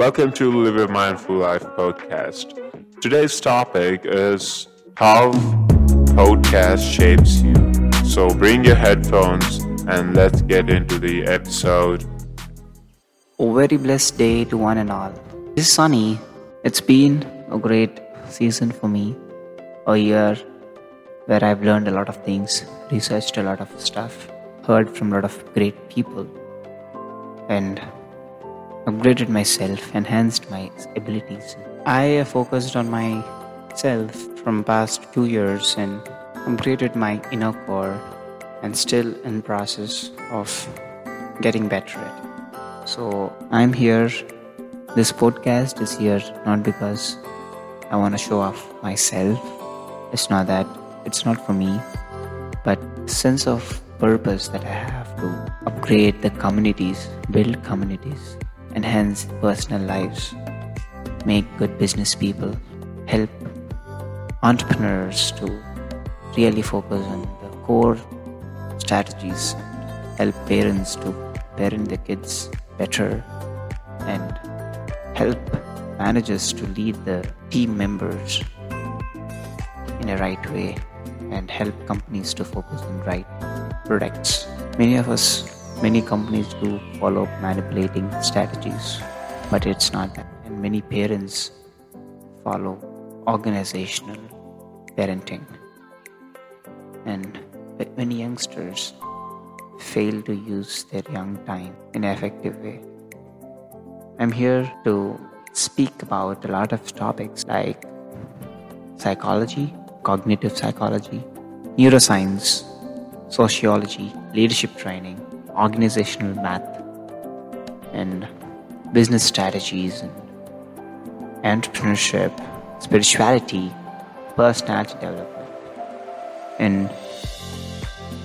Welcome to Live a Mindful Life podcast. Today's topic is how podcast shapes you. So bring your headphones and let's get into the episode. A very blessed day to one and all. It's sunny. It's been a great season for me. A year where I've learned a lot of things, researched a lot of stuff, heard from a lot of great people, and upgraded myself, enhanced my abilities. I have focused on myself from past two years and upgraded my inner core and still in process of getting better at it. So I'm here. This podcast is here not because I want to show off myself. It's not that. It's not for me. But sense of purpose that I have to upgrade the communities, build communities, enhance personal lives, make good business people, help entrepreneurs to really focus on the core strategies, help parents to parent their kids better, and help managers to lead the team members in a right way and help companies to focus on right products. Many of us, many companies do follow manipulating strategies, but it's not that. And many parents follow organizational parenting. And many youngsters fail to use their young time in an effective way. I'm here to speak about a lot of topics like psychology, cognitive psychology, neuroscience, sociology, leadership training, organizational math, and business strategies, and entrepreneurship, spirituality, personality development, and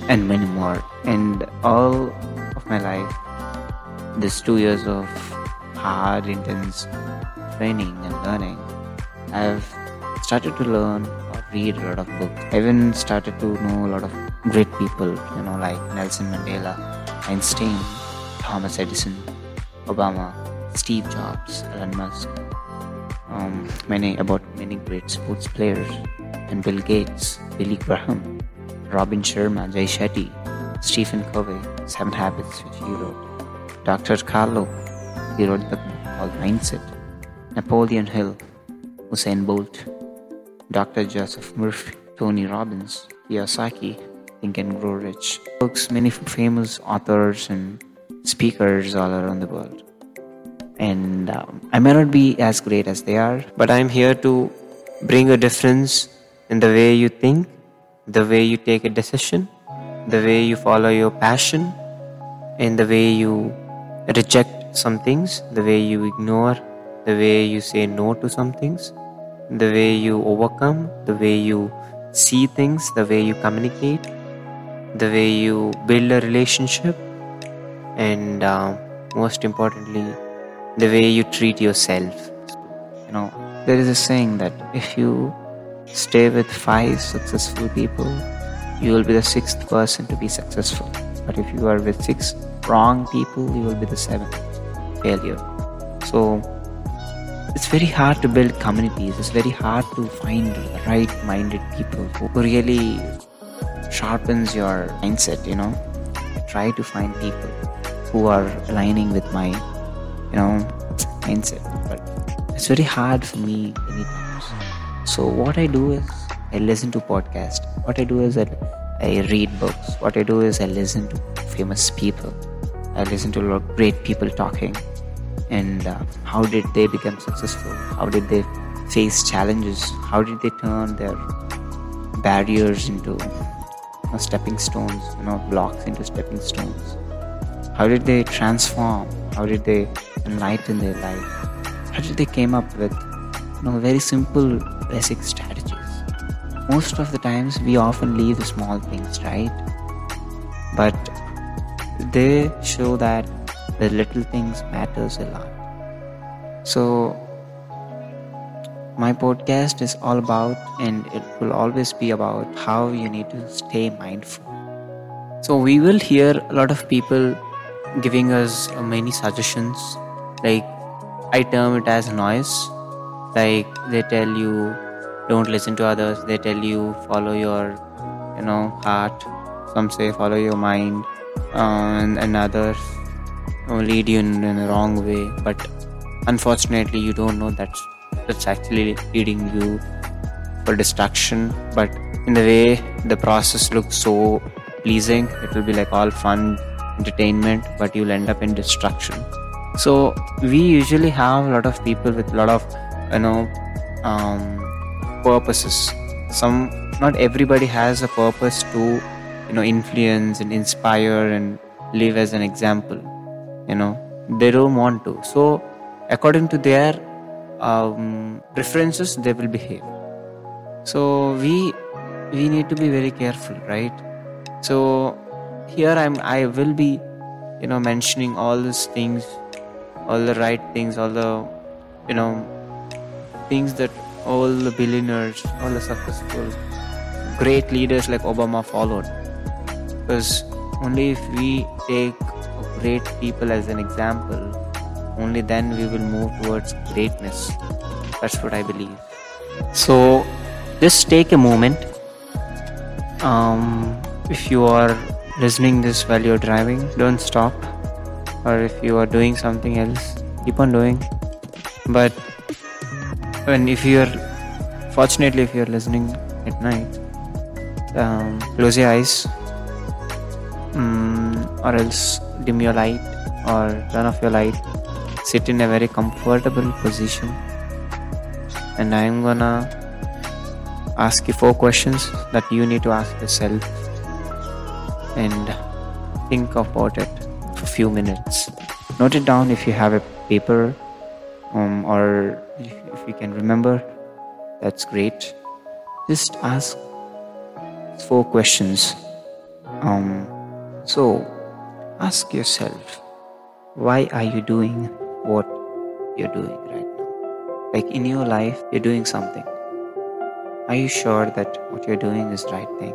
and many more. And all of my life, these two years of hard, intense training and learning, I've started to learn or read a lot of books. I even started to know a lot of great people, you know, like Nelson Mandela, Einstein, Thomas Edison, Obama, Steve Jobs, Elon Musk, um, many about many great sports players, and Bill Gates, Billy Graham, Robin Sharma, Jay Shetty, Stephen Covey, Seven Habits, which he wrote, Dr. Carlo, he wrote the book called Mindset, Napoleon Hill, Usain Bolt, Dr. Joseph Murphy, Tony Robbins, Kiyosaki, And Grow Rich. Books, many famous authors and speakers all around the world. And um, I may not be as great as they are, but I'm here to bring a difference in the way you think, the way you take a decision, the way you follow your passion, in the way you reject some things, the way you ignore, the way you say no to some things, the way you overcome, the way you see things, the way you communicate, the way you build a relationship, and uh, most importantly, the way you treat yourself. You know, there is a saying that if you stay with five successful people, you will be the sixth person to be successful. But if you are with six wrong people, you will be the seventh failure. So it's very hard to build communities. It's very hard to find right-minded people who really sharpens your mindset. You know, try to find people who are aligning with my, you know, mindset. But it's very hard for me many. So what I do is I listen to podcasts. What I do is I, I read books. What I do is I listen to famous people. I listen to a lot of great people talking and uh, how did they become successful how did they face challenges how did they turn their barriers into know, stepping stones you know blocks into stepping stones. How did they transform? How did they enlighten their life? How did they came up with you know very simple basic strategies? Most of the times we often leave the small things right? But they show that the little things matters a lot. So my podcast is all about and it will always be about how you need to stay mindful so we will hear a lot of people giving us many suggestions like I term it as noise. Like they tell you, don't listen to others. They tell you, follow your, you know, heart. Some say follow your mind, and, and others lead you in, in a wrong way. But unfortunately, you don't know that's that's actually leading you for destruction. But in the way the process looks so pleasing, it will be like all fun entertainment, but you'll end up in destruction. So we usually have a lot of people with a lot of you know um, purposes. Some not everybody has a purpose to you know influence and inspire and live as an example you know. They don't want to. So according to their um, preferences they will behave so we we need to be very careful right so here i'm i will be you know mentioning all these things all the right things, all the you know things that all the billionaires, all the successful, great leaders like Obama followed. Because only if we take great people as an example, only then we will move towards greatness. That's what I believe. So just take a moment. Um, if you are listening this while you're driving, don't stop or if you are doing something else keep on doing but when if you're fortunately if you're listening at night um, close your eyes um, or else dim your light or turn off your light sit in a very comfortable position and i'm gonna ask you four questions that you need to ask yourself and think about it for a few minutes. Note it down if you have a paper um, or if you can remember. That's great. Just ask four questions. Um, so, ask yourself, why are you doing what you're doing right now? Like in your life, you're doing something. Are you sure that what you're doing is the right thing?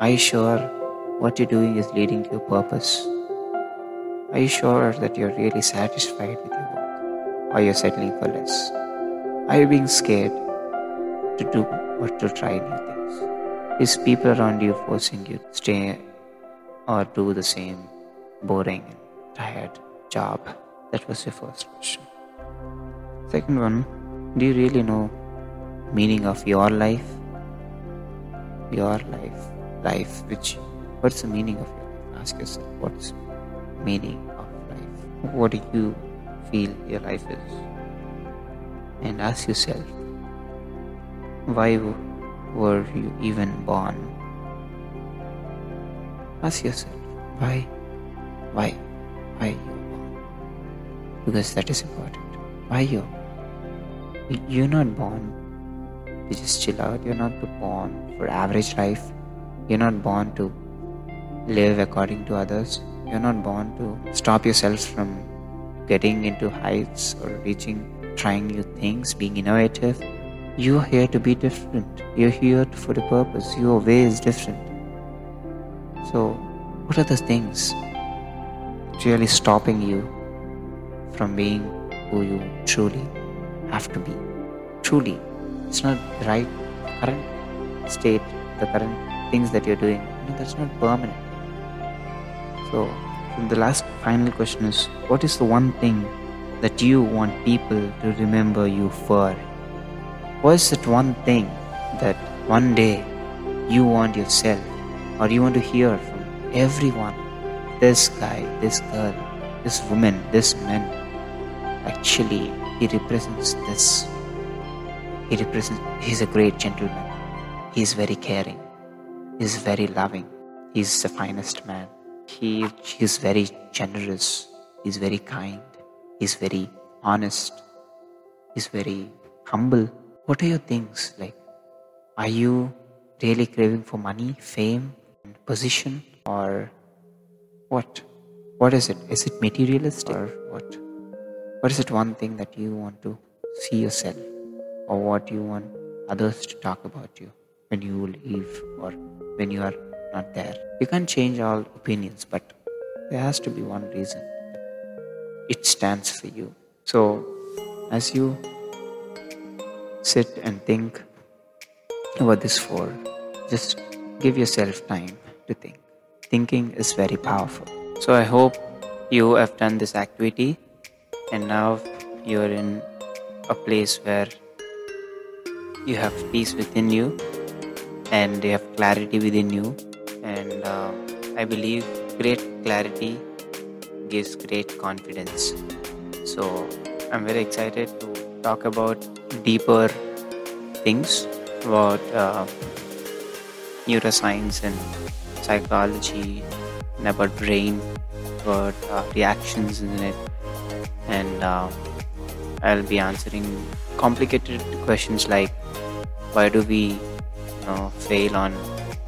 Are you sure what you're doing is leading to your purpose? Are you sure that you're really satisfied with your work? Or you're settling for less? Are you being scared to do or to try new things? Is people around you forcing you to stay or do the same boring and tired job? That was your first question. Second one, do you really know meaning of your life? Your life, life which what's the meaning of your life? Ask yourself what's meaning of life. What do you feel your life is? And ask yourself, why were you even born? Ask yourself, why? Why? Why you? Because that is important. Why you? You're not born to just chill out. You're not born for average life. You're not born to live according to others. You're not born to stop yourself from getting into heights or reaching, trying new things, being innovative. You're here to be different. You're here for a purpose. Your way is different. So, what are the things really stopping you from being who you truly have to be? Truly, it's not the right current state, the current things that you're doing. No, that's not permanent. So, the last final question is what is the one thing that you want people to remember you for? What is that one thing that one day you want yourself or you want to hear from everyone? This guy, this girl, this woman, this man, actually, he represents this. He represents, he's a great gentleman. He's very caring. He's very loving. He's the finest man. He is very generous. He's very kind. He's very honest. He's very humble. What are your things like? Are you really craving for money fame position or what? What is it? Is it materialistic or what what is it one thing that you want to see yourself or what you want others to talk about you when you leave or when you are not there. You can't change all opinions, but there has to be one reason. It stands for you. So as you sit and think about this for, just give yourself time to think. Thinking is very powerful. So I hope you have done this activity and now you're in a place where you have peace within you and you have clarity within you. And uh, i believe great clarity gives great confidence. So i'm very excited to talk about deeper things about uh, neuroscience and psychology and about brain about uh, reactions in it and uh, i'll be answering complicated questions like why do we you know fail on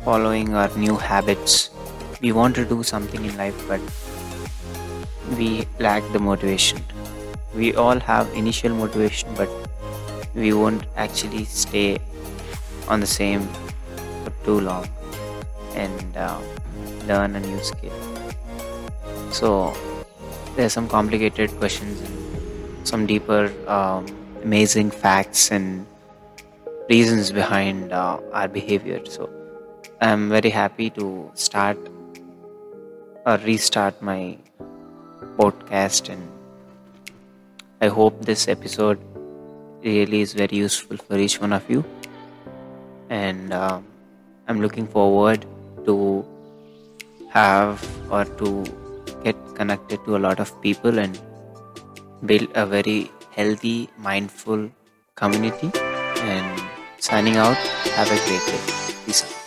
following our new habits? We want to do something in life but we lack the motivation. We all have initial motivation but we won't actually stay on the same for too long and uh, learn a new skill. So there are some complicated questions and some deeper um, amazing facts and reasons behind uh, our behavior. So I'm very happy to start or restart my podcast, and I hope this episode really is very useful for each one of you. And uh, I'm looking forward to have or to get connected to a lot of people and build a very healthy, mindful community. And signing out, have a great day. Peace out.